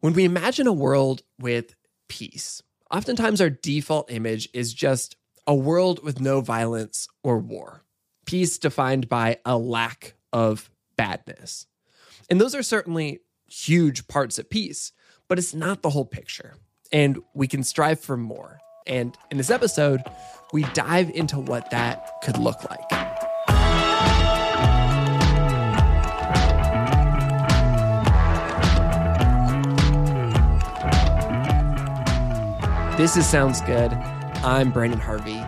When we imagine a world with peace, oftentimes our default image is just a world with no violence or war. Peace defined by a lack of badness. And those are certainly huge parts of peace, but it's not the whole picture. And we can strive for more. And in this episode, we dive into what that could look like. This is Sounds Good. I'm Brandon Harvey.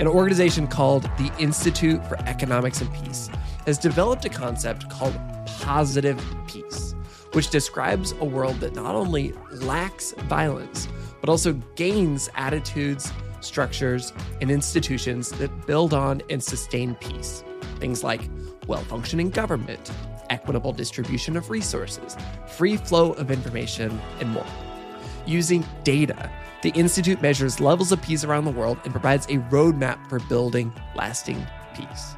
An organization called the Institute for Economics and Peace has developed a concept called positive peace, which describes a world that not only lacks violence, but also gains attitudes, structures, and institutions that build on and sustain peace. Things like well functioning government, equitable distribution of resources, free flow of information, and more. Using data the Institute measures levels of peace around the world and provides a roadmap for building lasting peace.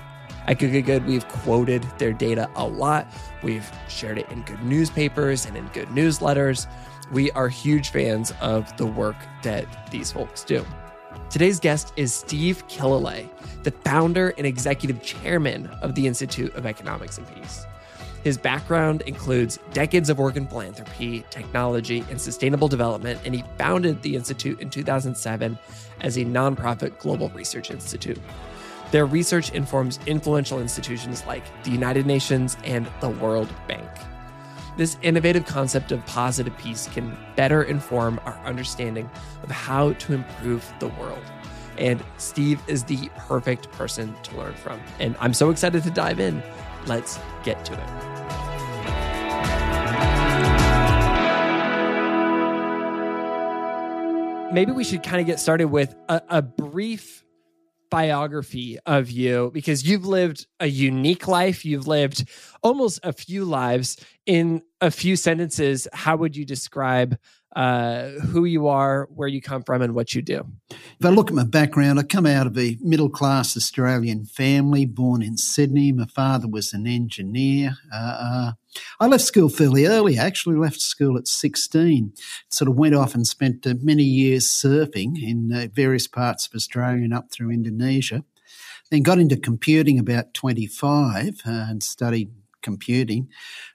At Good Good Good, we've quoted their data a lot. We've shared it in good newspapers and in good newsletters. We are huge fans of the work that these folks do. Today's guest is Steve Killelea, the founder and executive chairman of the Institute of Economics and Peace. His background includes decades of work in philanthropy, technology, and sustainable development, and he founded the Institute in 2007 as a nonprofit global research institute. Their research informs influential institutions like the United Nations and the World Bank. This innovative concept of positive peace can better inform our understanding of how to improve the world. And Steve is the perfect person to learn from. And I'm so excited to dive in. Let's get to it. maybe we should kind of get started with a, a brief biography of you because you've lived a unique life. You've lived almost a few lives. In a few sentences, how would you describe uh, who you are, where you come from, and what you do? If I look at my background, I come out of a middle class Australian family, born in Sydney. My father was an engineer. Uh, uh, I left school fairly early. I actually left school at 16. Sort of went off and spent uh, many years surfing in uh, various parts of Australia and up through Indonesia. Then got into computing about 25 uh, and studied computing.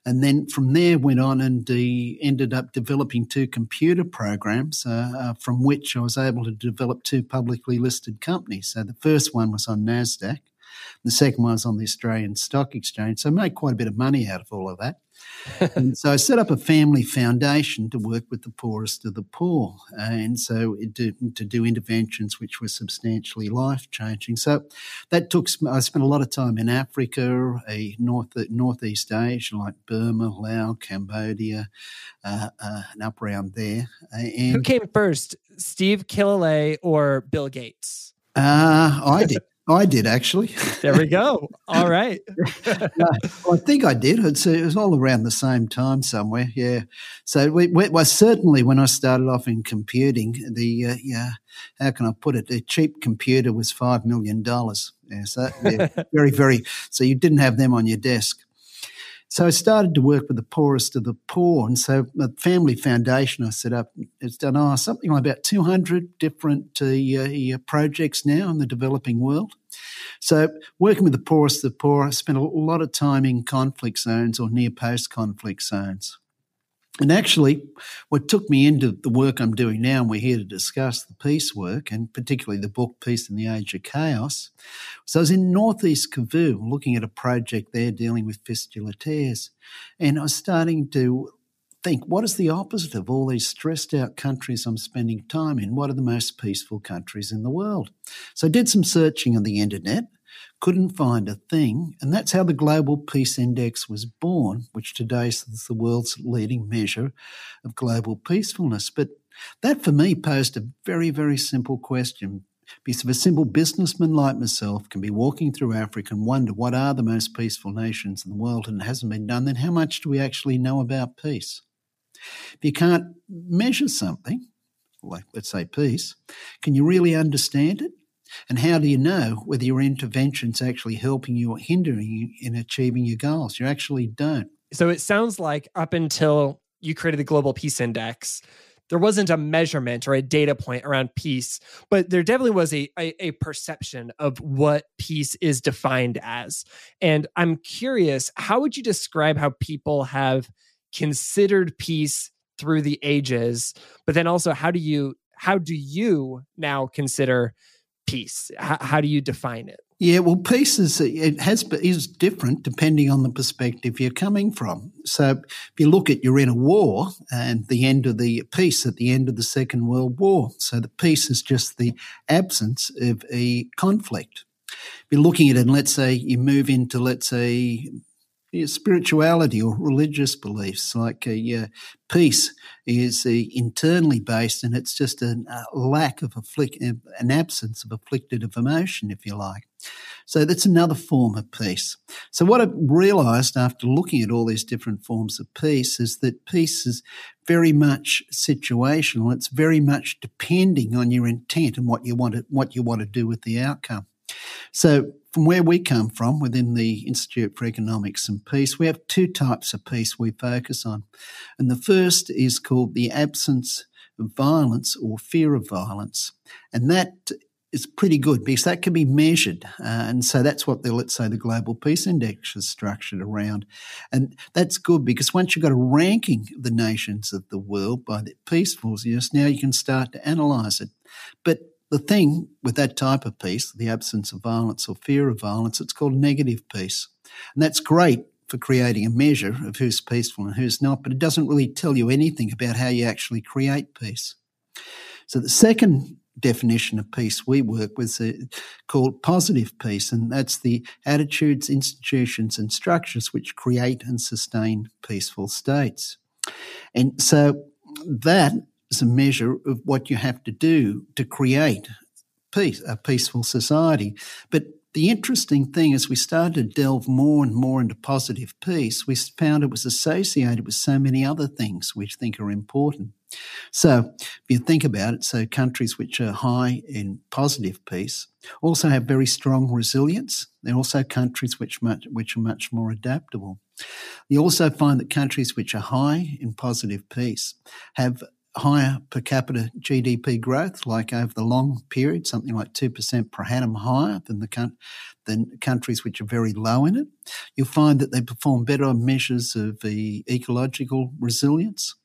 And then from there went on and uh, ended up developing two computer programs uh, uh, from which I was able to develop two publicly listed companies. So the first one was on NASDAQ. The second one was on the Australian Stock Exchange. So I made quite a bit of money out of all of that. And so I set up a family foundation to work with the poorest of the poor, and so to, to do interventions which were substantially life changing. So that took. I spent a lot of time in Africa, a north northeast Asia like Burma, Laos, Cambodia, uh, uh, and up around there. And Who came first, Steve Killelea or Bill Gates? Uh, I did. I did actually. There we go. All right. I think I did. It's, it was all around the same time somewhere. Yeah. So we, we well, certainly when I started off in computing, the uh, yeah, how can I put it? The cheap computer was five million dollars. Yeah, so yeah, very very. So you didn't have them on your desk. So I started to work with the poorest of the poor. And so the family foundation I set up has done oh, something like about 200 different uh, projects now in the developing world. So working with the poorest of the poor, I spent a lot of time in conflict zones or near post conflict zones. And actually, what took me into the work I'm doing now, and we're here to discuss the peace work, and particularly the book Peace in the Age of Chaos. So I was in Northeast Kivu looking at a project there dealing with fistula tears. And I was starting to think, what is the opposite of all these stressed out countries I'm spending time in? What are the most peaceful countries in the world? So I did some searching on the internet couldn't find a thing. And that's how the Global Peace Index was born, which today is the world's leading measure of global peacefulness. But that for me posed a very, very simple question. Because if a simple businessman like myself can be walking through Africa and wonder what are the most peaceful nations in the world and it hasn't been done, then how much do we actually know about peace? If you can't measure something, like let's say peace, can you really understand it? And how do you know whether your intervention's actually helping you or hindering you in achieving your goals? You actually don't. So it sounds like up until you created the Global Peace Index, there wasn't a measurement or a data point around peace, but there definitely was a, a, a, perception of what peace is defined as. And I'm curious, how would you describe how people have considered peace through the ages? But then also, how do you how do you now consider peace? How, how do you define it? Yeah, well, peace is it has is different depending on the perspective you're coming from. So, if you look at you're in a war and the end of the peace at the end of the Second World War, so the peace is just the absence of a conflict. If you're looking at it, and let's say you move into let's say spirituality or religious beliefs, like uh, peace is uh, internally based, and it's just a, a lack of afflict, an absence of afflictive emotion, if you like. So that's another form of peace. So what I've realised after looking at all these different forms of peace is that peace is very much situational. It's very much depending on your intent and what you want to what you want to do with the outcome. So from where we come from within the Institute for Economics and Peace, we have two types of peace we focus on. And the first is called the absence of violence or fear of violence. And that is pretty good because that can be measured. Uh, and so that's what the, let's say, the Global Peace Index is structured around. And that's good because once you've got a ranking of the nations of the world by their peacefulness, now you can start to analyze it. But the thing with that type of peace, the absence of violence or fear of violence, it's called negative peace. And that's great for creating a measure of who's peaceful and who's not, but it doesn't really tell you anything about how you actually create peace. So the second definition of peace we work with is called positive peace, and that's the attitudes, institutions, and structures which create and sustain peaceful states. And so that is a measure of what you have to do to create peace, a peaceful society. But the interesting thing is we started to delve more and more into positive peace, we found it was associated with so many other things we think are important. So, if you think about it, so countries which are high in positive peace also have very strong resilience. They're also countries which much, which are much more adaptable. You also find that countries which are high in positive peace have higher per capita GDP growth, like over the long period, something like 2% per annum higher than the than countries which are very low in it. You'll find that they perform better on measures of the ecological resilience.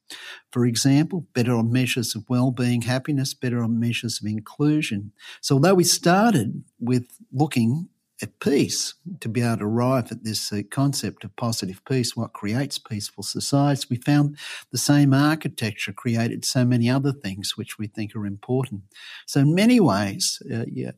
For example, better on measures of well-being, happiness, better on measures of inclusion. So although we started with looking peace, to be able to arrive at this uh, concept of positive peace, what creates peaceful societies, we found the same architecture created so many other things which we think are important. So, in many ways, uh, yeah,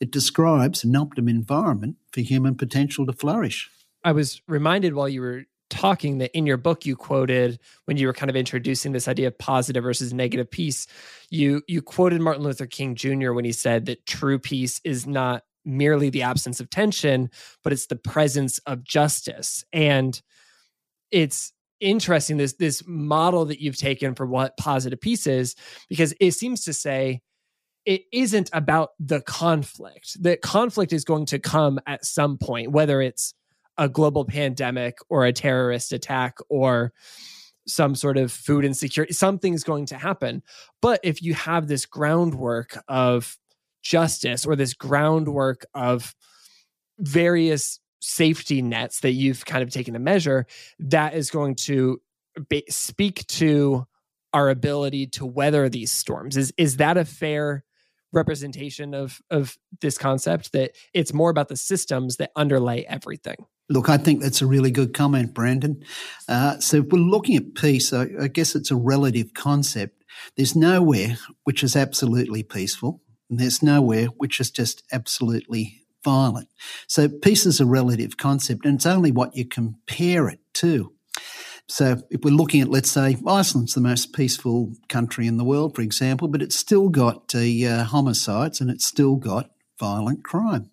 it describes an optimum environment for human potential to flourish. I was reminded while you were talking that in your book you quoted when you were kind of introducing this idea of positive versus negative peace you you quoted Martin Luther King Jr. when he said that true peace is not merely the absence of tension, but it's the presence of justice. And it's interesting this this model that you've taken for what positive peace is, because it seems to say it isn't about the conflict. The conflict is going to come at some point, whether it's a global pandemic or a terrorist attack or some sort of food insecurity, something's going to happen. But if you have this groundwork of justice or this groundwork of various safety nets that you've kind of taken to measure that is going to be, speak to our ability to weather these storms is is that a fair representation of of this concept that it's more about the systems that underlay everything Look, I think that's a really good comment, Brandon. Uh, so, we're looking at peace, I, I guess it's a relative concept. There's nowhere which is absolutely peaceful. And there's nowhere which is just absolutely violent. So peace is a relative concept, and it's only what you compare it to. So if we're looking at, let's say, Iceland's the most peaceful country in the world, for example, but it's still got uh, homicides and it's still got violent crime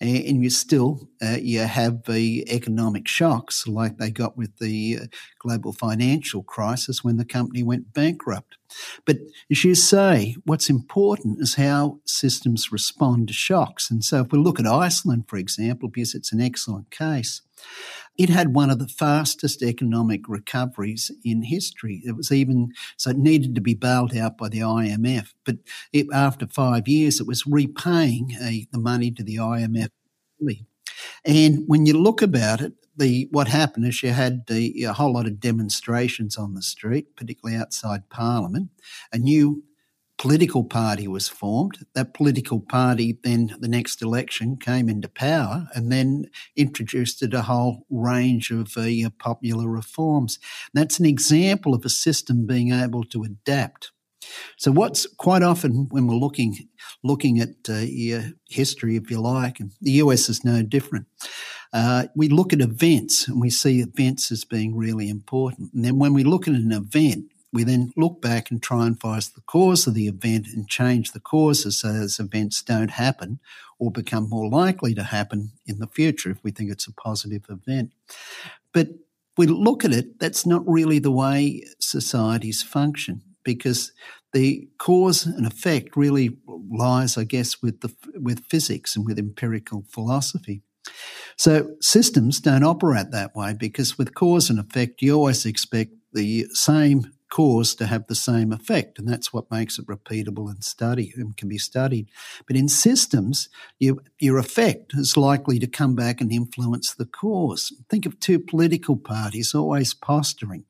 and you still uh, you have the economic shocks like they got with the uh, global financial crisis when the company went bankrupt. But as you say, what's important is how systems respond to shocks. And so, if we look at Iceland, for example, because it's an excellent case, it had one of the fastest economic recoveries in history. It was even so it needed to be bailed out by the IMF, but it, after five years, it was repaying uh, the money to the IMF. And when you look about it, the what happened is you had the, a whole lot of demonstrations on the street, particularly outside Parliament. A new political party was formed. That political party then, the next election, came into power and then introduced a whole range of uh, popular reforms. That's an example of a system being able to adapt. So, what's quite often when we're looking looking at uh, history, if you like, and the US is no different. Uh, we look at events and we see events as being really important. And then when we look at an event, we then look back and try and find the cause of the event and change the causes so those events don't happen or become more likely to happen in the future if we think it's a positive event. But we look at it, that's not really the way societies function because the cause and effect really lies, I guess, with the with physics and with empirical philosophy. So systems don't operate that way because with cause and effect, you always expect the same cause to have the same effect. And that's what makes it repeatable and study and can be studied. But in systems, you, your effect is likely to come back and influence the cause. Think of two political parties always posturing.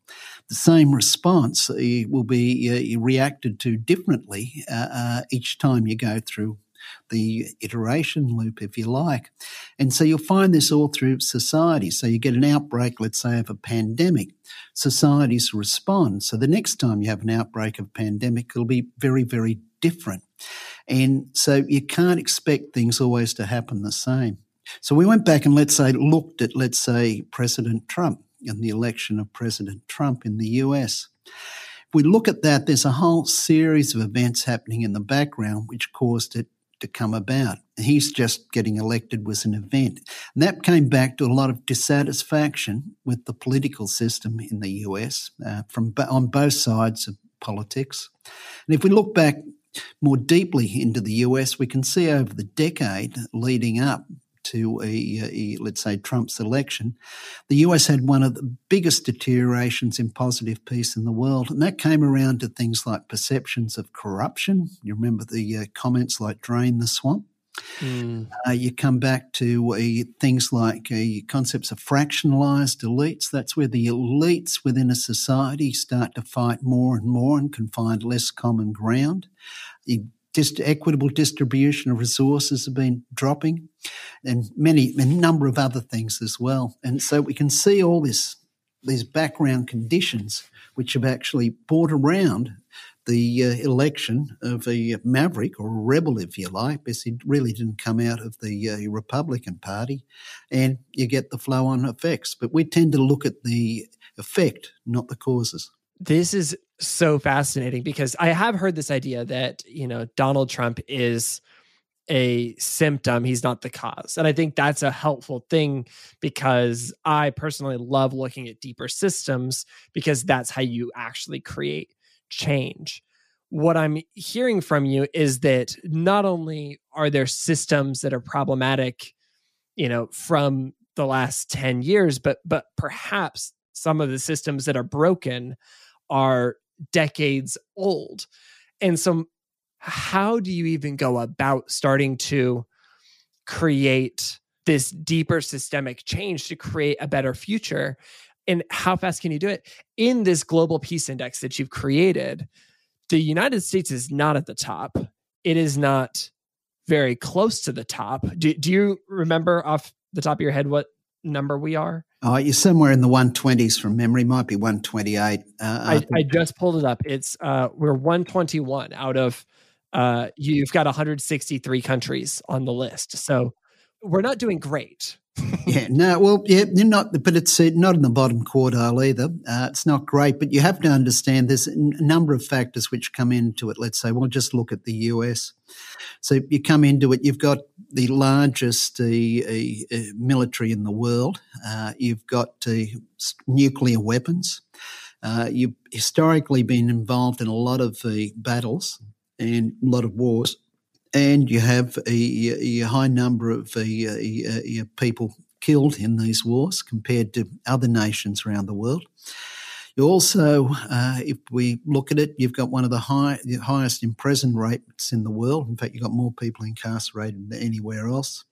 The same response uh, will be uh, reacted to differently uh, uh, each time you go through the iteration loop, if you like. And so you'll find this all through society. So you get an outbreak, let's say, of a pandemic. Societies respond. So the next time you have an outbreak of pandemic, it'll be very, very different. And so you can't expect things always to happen the same. So we went back and let's say looked at, let's say, President Trump and the election of President Trump in the US If we look at that, there's a whole series of events happening in the background which caused it to come about. He's just getting elected was an event. And that came back to a lot of dissatisfaction with the political system in the US uh, from on both sides of politics. And if we look back more deeply into the US, we can see over the decade leading up to a, a, let's say Trump's election, the US had one of the biggest deteriorations in positive peace in the world, and that came around to things like perceptions of corruption. You remember the uh, comments like "drain the swamp." Mm. Uh, you come back to uh, things like uh, concepts of fractionalized elites. That's where the elites within a society start to fight more and more and can find less common ground. You just equitable distribution of resources have been dropping and many a number of other things as well and so we can see all this these background conditions which have actually brought around the uh, election of a maverick or a rebel, if you like, because he really didn't come out of the uh, Republican Party, and you get the flow on effects. But we tend to look at the effect, not the causes. This is so fascinating because I have heard this idea that, you know, Donald Trump is a symptom, he's not the cause. And I think that's a helpful thing because I personally love looking at deeper systems because that's how you actually create change. What I'm hearing from you is that not only are there systems that are problematic, you know, from the last 10 years, but but perhaps some of the systems that are broken are decades old. And so, how do you even go about starting to create this deeper systemic change to create a better future? And how fast can you do it? In this global peace index that you've created, the United States is not at the top. It is not very close to the top. Do, do you remember off the top of your head what number we are? Oh, you're somewhere in the 120s from memory. Might be 128. Uh, I, I, just pulled it up. It's uh, we're 121 out of uh, you've got 163 countries on the list. So we're not doing great. yeah, no, well, yeah, you're not, but it's uh, not in the bottom quartile either. Uh, it's not great, but you have to understand there's a number of factors which come into it. Let's say, well, just look at the US. So you come into it, you've got the largest uh, uh, military in the world. Uh, you've got uh, nuclear weapons. you've historically been involved in a lot of the battles and a lot of wars and you have a, a high number of people killed in these wars compared to other nations around the world. You also, uh, if we look at it, you've got one of the, high, the highest imprisonment rates in the world. In fact, you've got more people incarcerated than anywhere else.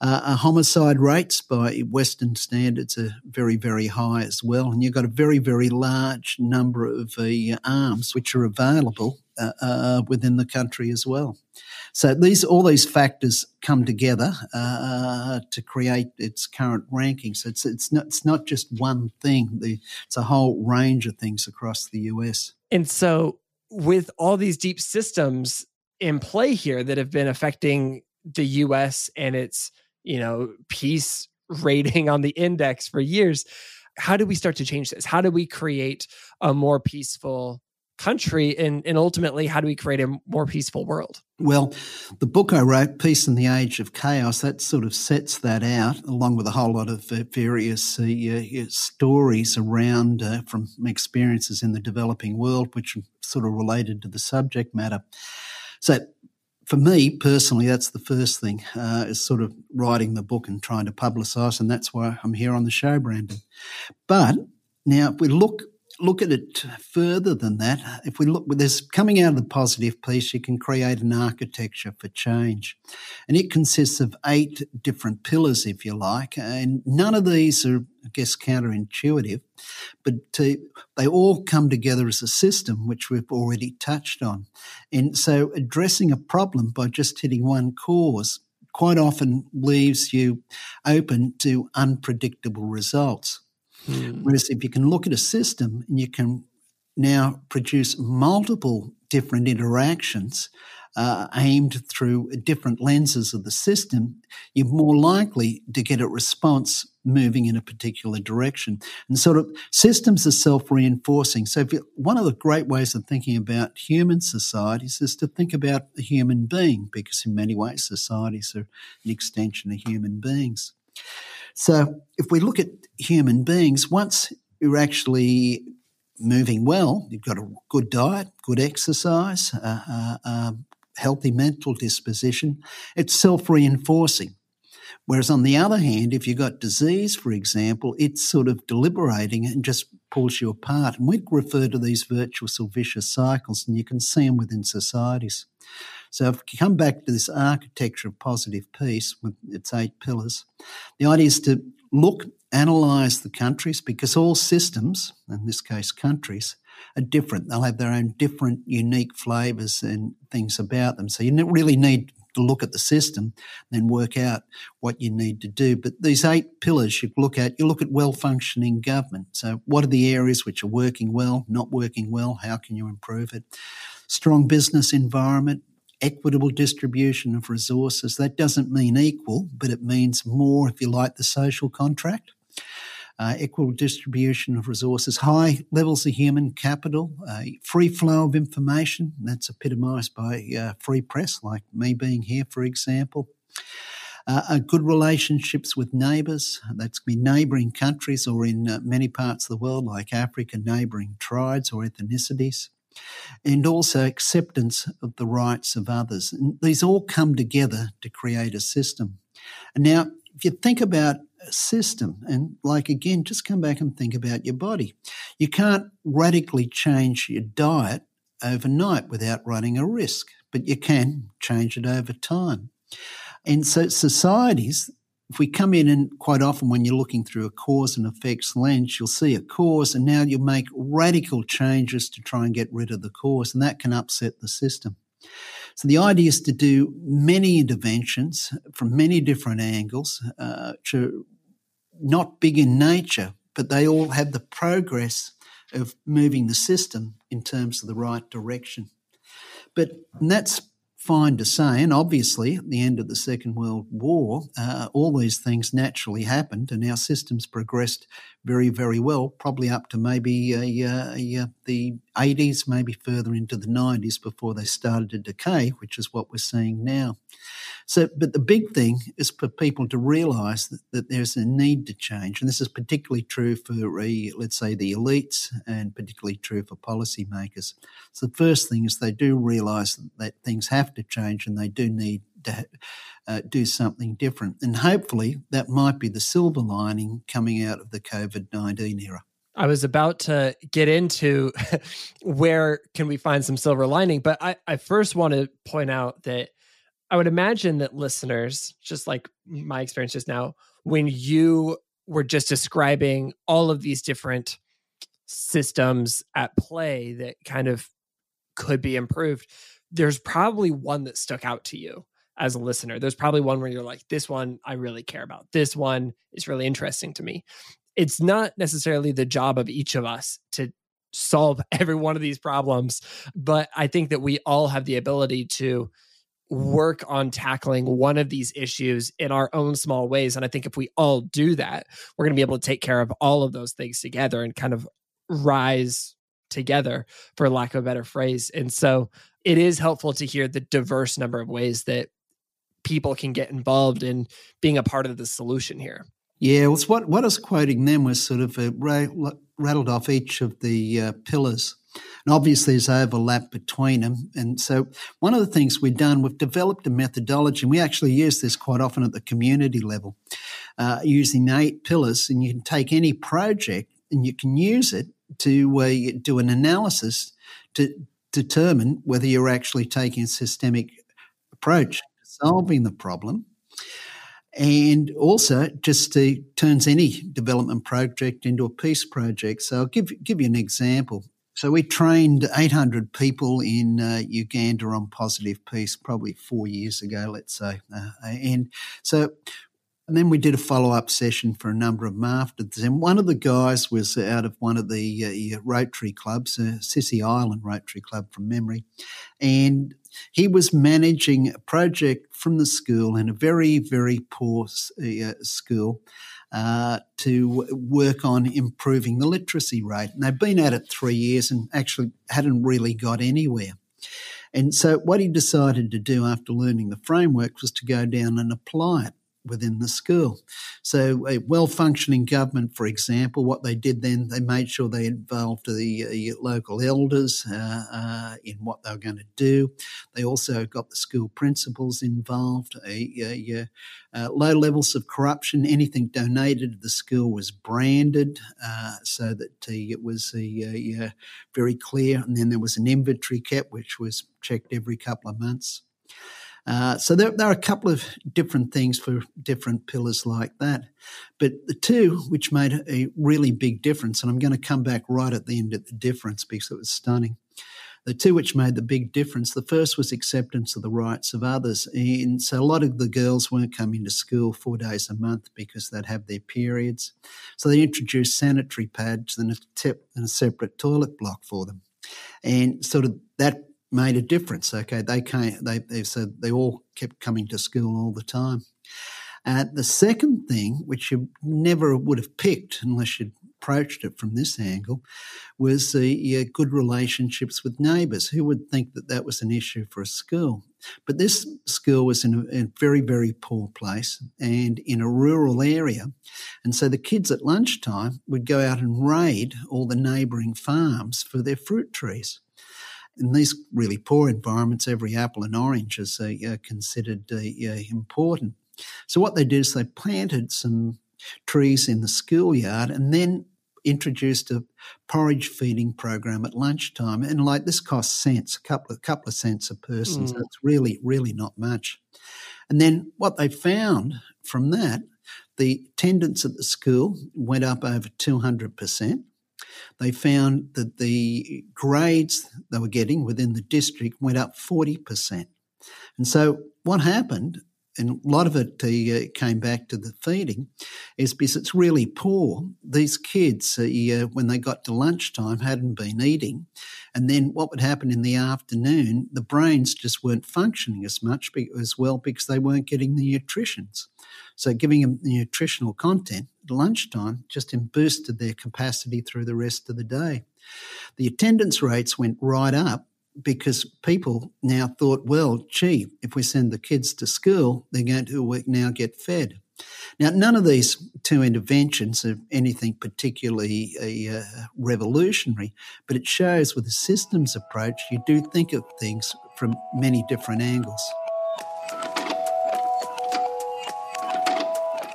Uh, homicide rates by Western standards are very, very high as well. And you've got a very, very large number of uh, arms which are available uh, uh, within the country as well. So these all these factors come together uh, to create its current ranking. So it's it's not it's not just one thing. The, it's a whole range of things across the US. And so with all these deep systems in play here that have been affecting the US and its you know peace rating on the index for years how do we start to change this how do we create a more peaceful country and, and ultimately how do we create a more peaceful world well the book i wrote peace in the age of chaos that sort of sets that out along with a whole lot of uh, various uh, uh, stories around uh, from experiences in the developing world which are sort of related to the subject matter so for me personally, that's the first thing uh, is sort of writing the book and trying to publicise, and that's why I'm here on the show, Brandon. But now, if we look look at it further than that, if we look, there's coming out of the positive peace, you can create an architecture for change. And it consists of eight different pillars, if you like. And none of these are, I guess, counterintuitive, but to, they all come together as a system, which we've already touched on. And so addressing a problem by just hitting one cause quite often leaves you open to unpredictable results. Mm. Whereas if you can look at a system and you can now produce multiple different interactions uh, aimed through different lenses of the system, you're more likely to get a response moving in a particular direction. And sort of systems are self reinforcing. So, you, one of the great ways of thinking about human societies is to think about a human being, because in many ways, societies are an extension of human beings. So if we look at human beings, once you're actually moving well, you've got a good diet, good exercise, uh, healthy mental disposition, it's self reinforcing. Whereas on the other hand, if you've got disease, for example, it's sort of deliberating and just pulls you apart. And we refer to these virtuous or vicious cycles, and you can see them within societies. So if you come back to this architecture of positive peace with its eight pillars, the idea is to look, analyze the countries because all systems, in this case countries, are different. They'll have their own different, unique flavors and things about them. So you really need to look at the system, then work out what you need to do. But these eight pillars you look at, you look at well functioning government. So, what are the areas which are working well, not working well? How can you improve it? Strong business environment, equitable distribution of resources. That doesn't mean equal, but it means more, if you like, the social contract. Uh, equal distribution of resources, high levels of human capital, uh, free flow of information. That's epitomised by uh, free press, like me being here, for example. Uh, good relationships with neighbours. That's be neighbouring countries, or in uh, many parts of the world, like Africa, neighbouring tribes or ethnicities and also acceptance of the rights of others. And these all come together to create a system. Now, if you think about a system, and like again, just come back and think about your body. You can't radically change your diet overnight without running a risk, but you can change it over time. And so societies, if we come in and quite often when you're looking through a cause and effects lens, you'll see a cause and now you'll make radical changes to try and get rid of the cause and that can upset the system. So the idea is to do many interventions from many different angles, uh, to not big in nature, but they all have the progress of moving the system in terms of the right direction. But that's fine to say. And obviously, at the end of the Second World War, uh, all these things naturally happened, and our systems progressed very, very well, probably up to maybe uh, uh, the 80s, maybe further into the 90s before they started to decay, which is what we're seeing now. So, but the big thing is for people to realise that, that, there's a need to change, and this is particularly true for, uh, let's say, the elites, and particularly true for policymakers. So, the first thing is they do realise that things have to change, and they do need to uh, do something different. And hopefully, that might be the silver lining coming out of the COVID 19 era. I was about to get into where can we find some silver lining, but I, I first want to point out that I would imagine that listeners, just like my experience just now, when you were just describing all of these different systems at play that kind of could be improved, there's probably one that stuck out to you as a listener. There's probably one where you're like, this one I really care about. This one is really interesting to me. It's not necessarily the job of each of us to solve every one of these problems, but I think that we all have the ability to work on tackling one of these issues in our own small ways. And I think if we all do that, we're going to be able to take care of all of those things together and kind of rise together, for lack of a better phrase. And so it is helpful to hear the diverse number of ways that people can get involved in being a part of the solution here. Yeah, well, what what I was quoting them was sort of a, rattled off each of the uh, pillars. And obviously, there's overlap between them. And so, one of the things we've done, we've developed a methodology, and we actually use this quite often at the community level, uh, using eight pillars. And you can take any project and you can use it to uh, do an analysis to determine whether you're actually taking a systemic approach to solving the problem. And also, just to, turns any development project into a peace project. So, I'll give, give you an example. So, we trained 800 people in uh, Uganda on positive peace probably four years ago, let's say. Uh, and so, and then we did a follow up session for a number of them afterwards. And one of the guys was out of one of the uh, Rotary clubs, uh, Ssese Island Rotary Club from memory. And he was managing a project from the school in a very, very poor uh, school uh, to work on improving the literacy rate. And they've been at it three years and actually hadn't really got anywhere. And so, what he decided to do after learning the framework was to go down and apply it within the school. So, a well functioning government, for example, what they did then, they made sure they involved the uh, local elders uh, uh, in what they were going to do. They also got the school principals involved. Uh, low levels of corruption, anything donated to the school was branded uh, so that it was very clear. And then there was an inventory kept, which was checked every couple of months. Uh, so there, there, are a couple of different things for different pillars like that. But the two which made a really big difference, and I'm going to come back right at the end at the difference because it was stunning. The two which made the big difference, the first was acceptance of the rights of others. And so a lot of the girls weren't coming to school four days a month because they'd have their periods. So they introduced sanitary pads and a, tip and a separate toilet block for them. And sort of that made a difference. Okay, they came. They they said they all kept coming to school all the time. Uh, the second thing, which you never would have picked unless you'd approached it from this angle, was the uh, good relationships with neighbours. Who would think that that was an issue for a school? But this school was in a, in a very, very poor place and in a rural area. And so the kids at lunchtime would go out and raid all the neighbouring farms for their fruit trees in these really poor environments, every apple and orange is uh, considered uh, important. So what they did is they planted some trees in the schoolyard and then introduced a porridge feeding program at lunchtime. And like this costs cents, a couple of couple of cents a person. Mm. So it's really, really not much. And then what they found from that, the attendance at the school went up over 200% they found that the grades they were getting within the district went up 40%. And so what happened and a lot of it uh, came back to the feeding, is because it's really poor. These kids, uh, when they got to lunchtime, hadn't been eating. And then what would happen in the afternoon, the brains just weren't functioning as much as well because they weren't getting the nutritions. So giving them the nutritional content at lunchtime just boosted their capacity through the rest of the day. The attendance rates went right up because people now thought, well, gee, if we send the kids to school, they're going to now get fed. Now, none of these two interventions are anything particularly uh, revolutionary, but it shows with a systems approach, you do think of things from many different angles.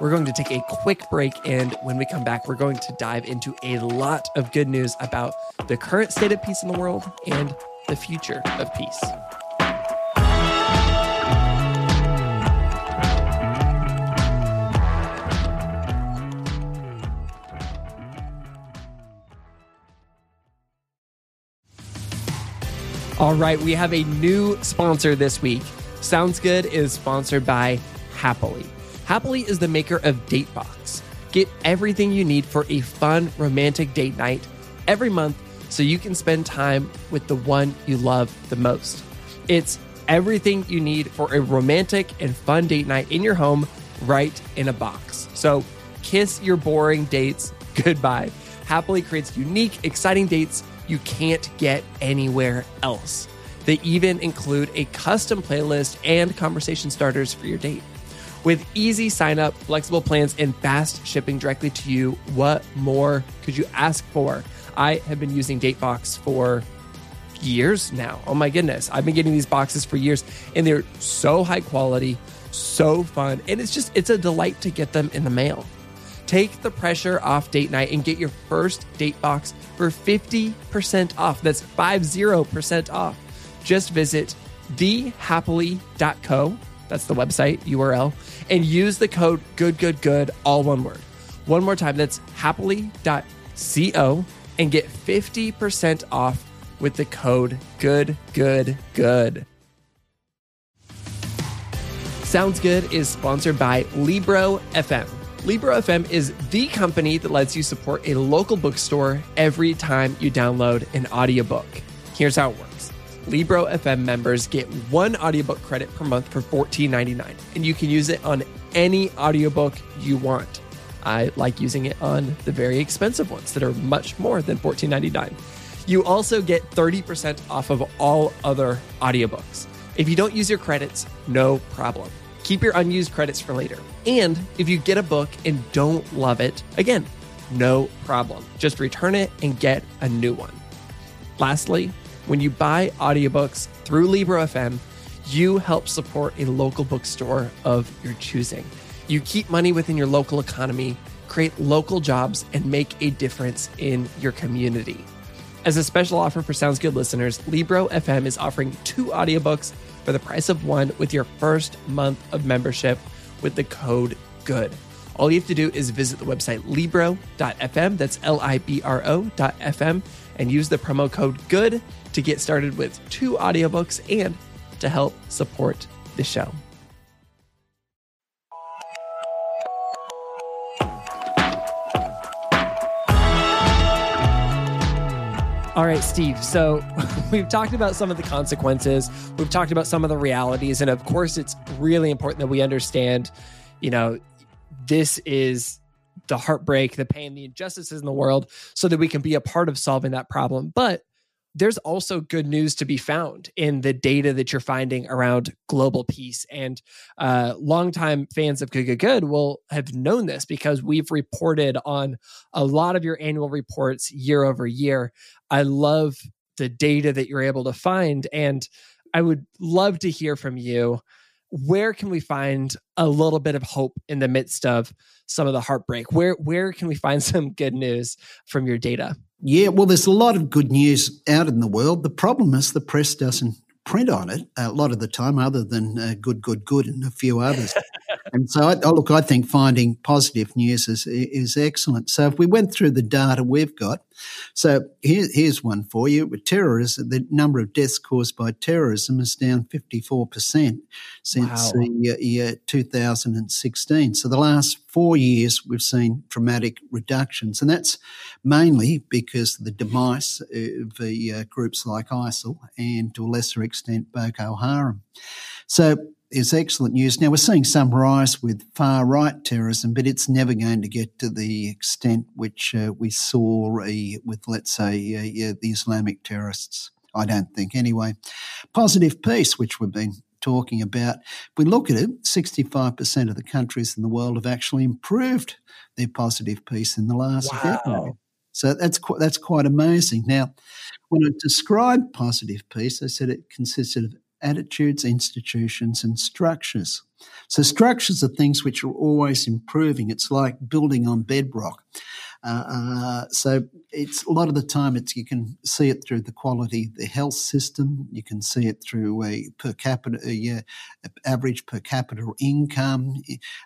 We're going to take a quick break, and when we come back, we're going to dive into a lot of good news about the current state of peace in the world and the future of peace. All right, we have a new sponsor this week. Sounds Good is sponsored by Happily. Happily is the maker of Datebox. Get everything you need for a fun, romantic date night every month so you can spend time with the one you love the most. It's everything you need for a romantic and fun date night in your home right in a box. So kiss your boring dates goodbye. Happily creates unique, exciting dates you can't get anywhere else. They even include a custom playlist and conversation starters for your date. With easy sign up, flexible plans, and fast shipping directly to you, what more could you ask for? I have been using Datebox for years now. Oh my goodness. I've been getting these boxes for years and they're so high quality, so fun, and it's just it's a delight to get them in the mail. Take the pressure off date night and get your first date box for 50% off. That's 50% off. Just visit thehappily.co. That's the website URL and use the code good good good all one word. One more time that's happily.co and get 50% off with the code good good good. Sounds Good is sponsored by Libro FM. Libro FM is the company that lets you support a local bookstore every time you download an audiobook. Here's how it works. Libro FM members get one audiobook credit per month for $14.99, and you can use it on any audiobook you want. I like using it on the very expensive ones that are much more than $14.99. You also get 30% off of all other audiobooks. If you don't use your credits, no problem. Keep your unused credits for later. And if you get a book and don't love it, again, no problem. Just return it and get a new one. Lastly, when you buy audiobooks through Libro FM, you help support a local bookstore of your choosing. You keep money within your local economy, create local jobs, and make a difference in your community. As a special offer for Sounds Good listeners, Libro FM is offering two audiobooks for the price of one with your first month of membership with the code GOOD. All you have to do is visit the website libro.fm, that's L I B R O.fm, and use the promo code GOOD to get started with two audiobooks and to help support the show. All right, Steve. So we've talked about some of the consequences. We've talked about some of the realities. And of course, it's really important that we understand, you know, this is the heartbreak, the pain, the injustices in the world so that we can be a part of solving that problem. But there's also good news to be found in the data that you're finding around global peace. And uh, longtime fans of Good Good Good will have known this because we've reported on a lot of your annual reports year over year. I love the data that you're able to find. And I would love to hear from you. Where can we find a little bit of hope in the midst of some of the heartbreak? Where where can we find some good news from your data? Yeah, well, there's a lot of good news out in the world. The problem is the press doesn't print on it a lot of the time, other than uh, good, good, good, and a few others. And so, I, oh, look, I think finding positive news is is excellent. So, if we went through the data we've got, so here, here's one for you: with terrorism, the number of deaths caused by terrorism is down 54 percent since wow. the year 2016. So, the last four years, we've seen dramatic reductions, and that's mainly because of the demise of the uh, groups like ISIL and, to a lesser extent, Boko Haram. So is excellent news. Now, we're seeing some rise with far right terrorism, but it's never going to get to the extent which uh, we saw uh, with, let's say, uh, the Islamic terrorists. I don't think, anyway. Positive peace, which we've been talking about. If we look at it, 65% of the countries in the world have actually improved their positive peace in the last wow. decade. So that's quite, that's quite amazing. Now, when I described positive peace, I said it consisted of attitudes, institutions, and structures. So, structures are things which are always improving. It's like building on bedrock. Uh, uh, so, it's a lot of the time it's you can see it through the quality of the health system. You can see it through a per capita, a, average per capita income,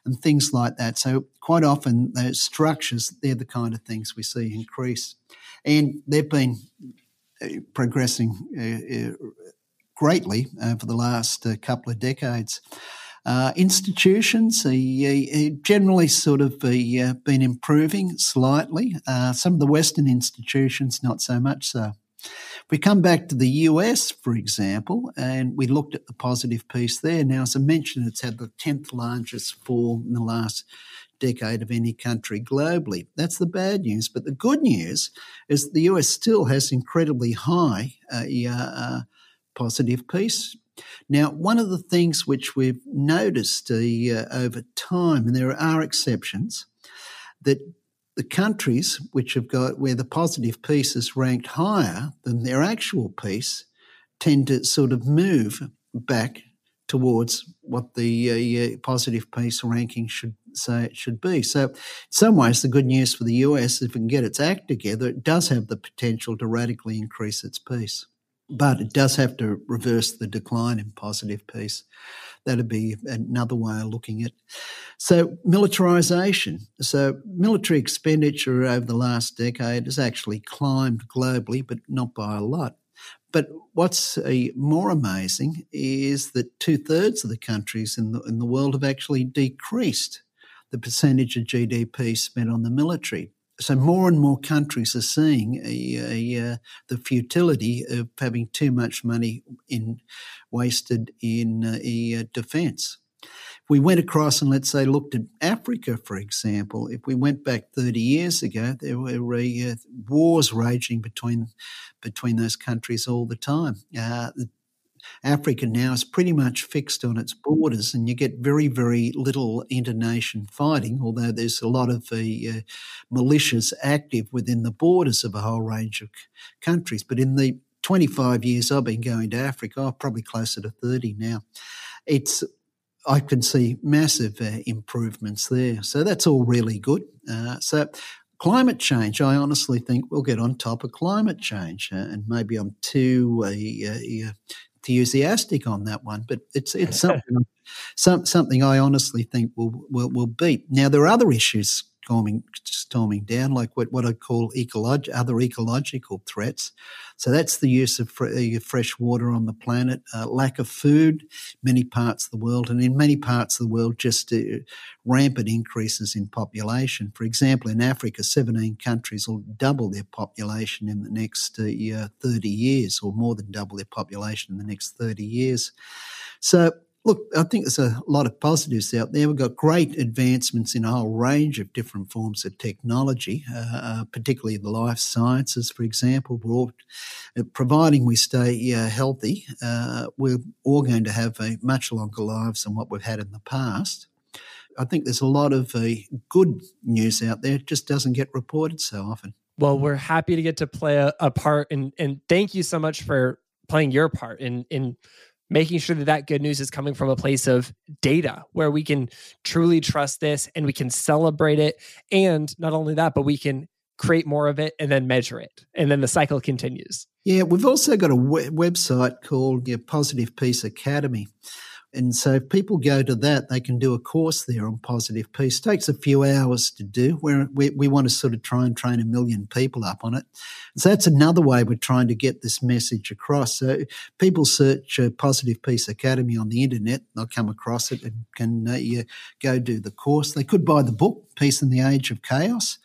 and things like that. So, quite often those structures they're the kind of things we see increase, and they've been uh, progressing uh, uh, greatly over the last uh, couple of decades. Uh, institutions uh, generally sort of uh, been improving slightly. Uh, some of the Western institutions, not so much so. If we come back to the US, for example, and we looked at the positive peace there. Now, as I mentioned, it's had the 10th largest fall in the last decade of any country globally. That's the bad news. But the good news is the US still has incredibly high uh, uh, positive peace. Now, one of the things which we've noticed uh, over time, and there are exceptions, that the countries which have got where the positive peace is ranked higher than their actual peace tend to sort of move back towards what the uh, positive peace ranking should say it should be. So, in some ways, the good news for the US, if it can get its act together, it does have the potential to radically increase its peace but it does have to reverse the decline in positive peace. That'd be another way of looking at. So militarization. So military expenditure over the last decade has actually climbed globally, but not by a lot. But what's uh, more amazing is that two thirds of the countries in the in the world have actually decreased the percentage of GDP spent on the military so more and more countries are seeing a, a, uh, the futility of having too much money in wasted in uh, uh defence. If we went across and let's say looked at Africa, for example, if we went back 30 years ago, there were uh, wars raging between between those countries all the time. Uh, Africa now is pretty much fixed on its borders, and you get very, very little internation fighting, although there's a lot of uh, uh, militias active within the borders of a whole range of countries. But in the 25 years I've been going to Africa, probably closer to 30 now, it's I can see massive uh, improvements there. So that's all really good. Uh, so climate change, I honestly think we'll get on top of climate change. Uh, and maybe I'm too uh, uh, enthusiastic on that one, but it's it's something some, something I honestly think will, will will beat. Now there are other issues storming storming down, like what, what I call other ecological threats. So that's the use of fr- uh, fresh water on the planet, uh, lack of food, many parts of the world, and in many parts of the world, just uh, rampant increases in population. For example, in Africa, 17 countries will double their population in the next uh, 30 years, or more than double their population in the next 30 years. So look, I think there's a lot of positives out there. We've got great advancements in a whole range of different forms of technology, uh, uh particularly the life sciences, for example. We're all, uh, providing we stay uh, healthy, uh, we're all going to have a much longer lives than what we've had in the past. I think there's a lot of good news out there. It just doesn't get reported so often. Well, we're happy to get to play a, a part, and and thank you so much for playing your part in in making sure that that good news is coming from a place of data where we can truly trust this and we can celebrate it. And not only that, but we can create more of it and then measure it. And then the cycle continues. Yeah, we've also got a website called the Positive Peace Academy, And so if people go to that, they can do a course there on positive peace. It takes a few hours to do. We're, we we want to sort of try and train a million people up on it. So that's another way we're trying to get this message across. So people search uh, Positive Peace Academy on the internet, they'll come across it and can uh, go do the course. They could buy the book, Peace in the Age of Chaos,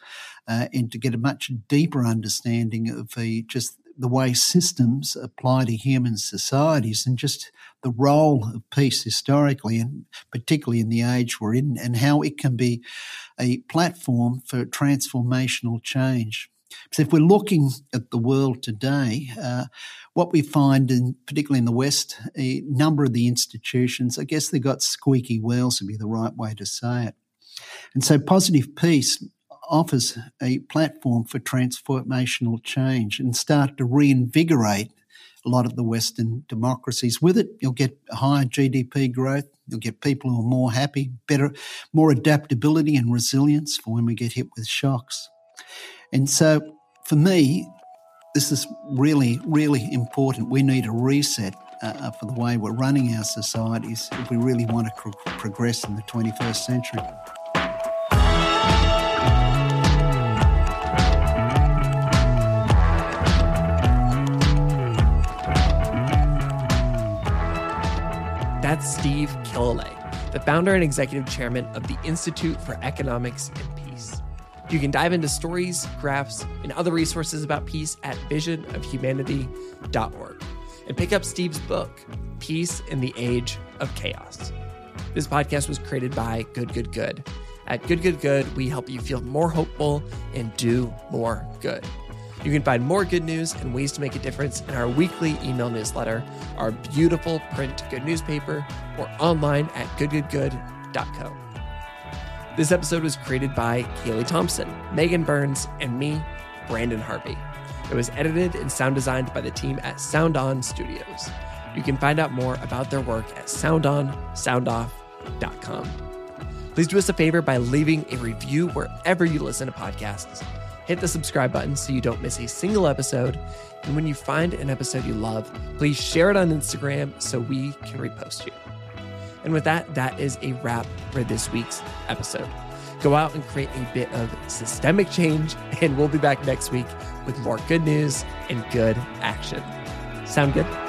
uh, and to get a much deeper understanding of the, just the way systems apply to human societies and just the role of peace historically and particularly in the age we're in and how it can be a platform for transformational change. So if we're looking at the world today, uh, what we find, in, particularly in the West, a number of the institutions, I guess they've got squeaky wheels, would be the right way to say it. And so positive peace offers a platform for transformational change and start to reinvigorate a lot of the Western democracies. With it, you'll get higher GDP growth. You'll get people who are more happy, better, more adaptability and resilience for when we get hit with shocks. And so, for me, this is really, really important. We need a reset uh, for the way we're running our societies if we really want to progress in the 21st century. That's Steve Killelea, the founder and executive chairman of the Institute for Economics and Peace. You can dive into stories, graphs, and other resources about peace at visionofhumanity.org and pick up Steve's book, Peace in the Age of Chaos. This podcast was created by Good Good Good. At Good Good Good, we help you feel more hopeful and do more good. You can find more good news and ways to make a difference in our weekly email newsletter, our beautiful print good newspaper, or online at goodgoodgood.co. This episode was created by Kaylee Thompson, Megan Burns, and me, Brandon Harvey. It was edited and sound designed by the team at Sound On Studios. You can find out more about their work at soundonsoundoff.com. Please do us a favor by leaving a review wherever you listen to podcasts hit the subscribe button so you don't miss a single episode. And when you find an episode you love, please share it on Instagram so we can repost you. And with that, that is a wrap for this week's episode. Go out and create a bit of systemic change, and we'll be back next week with more good news and good action. Sound good?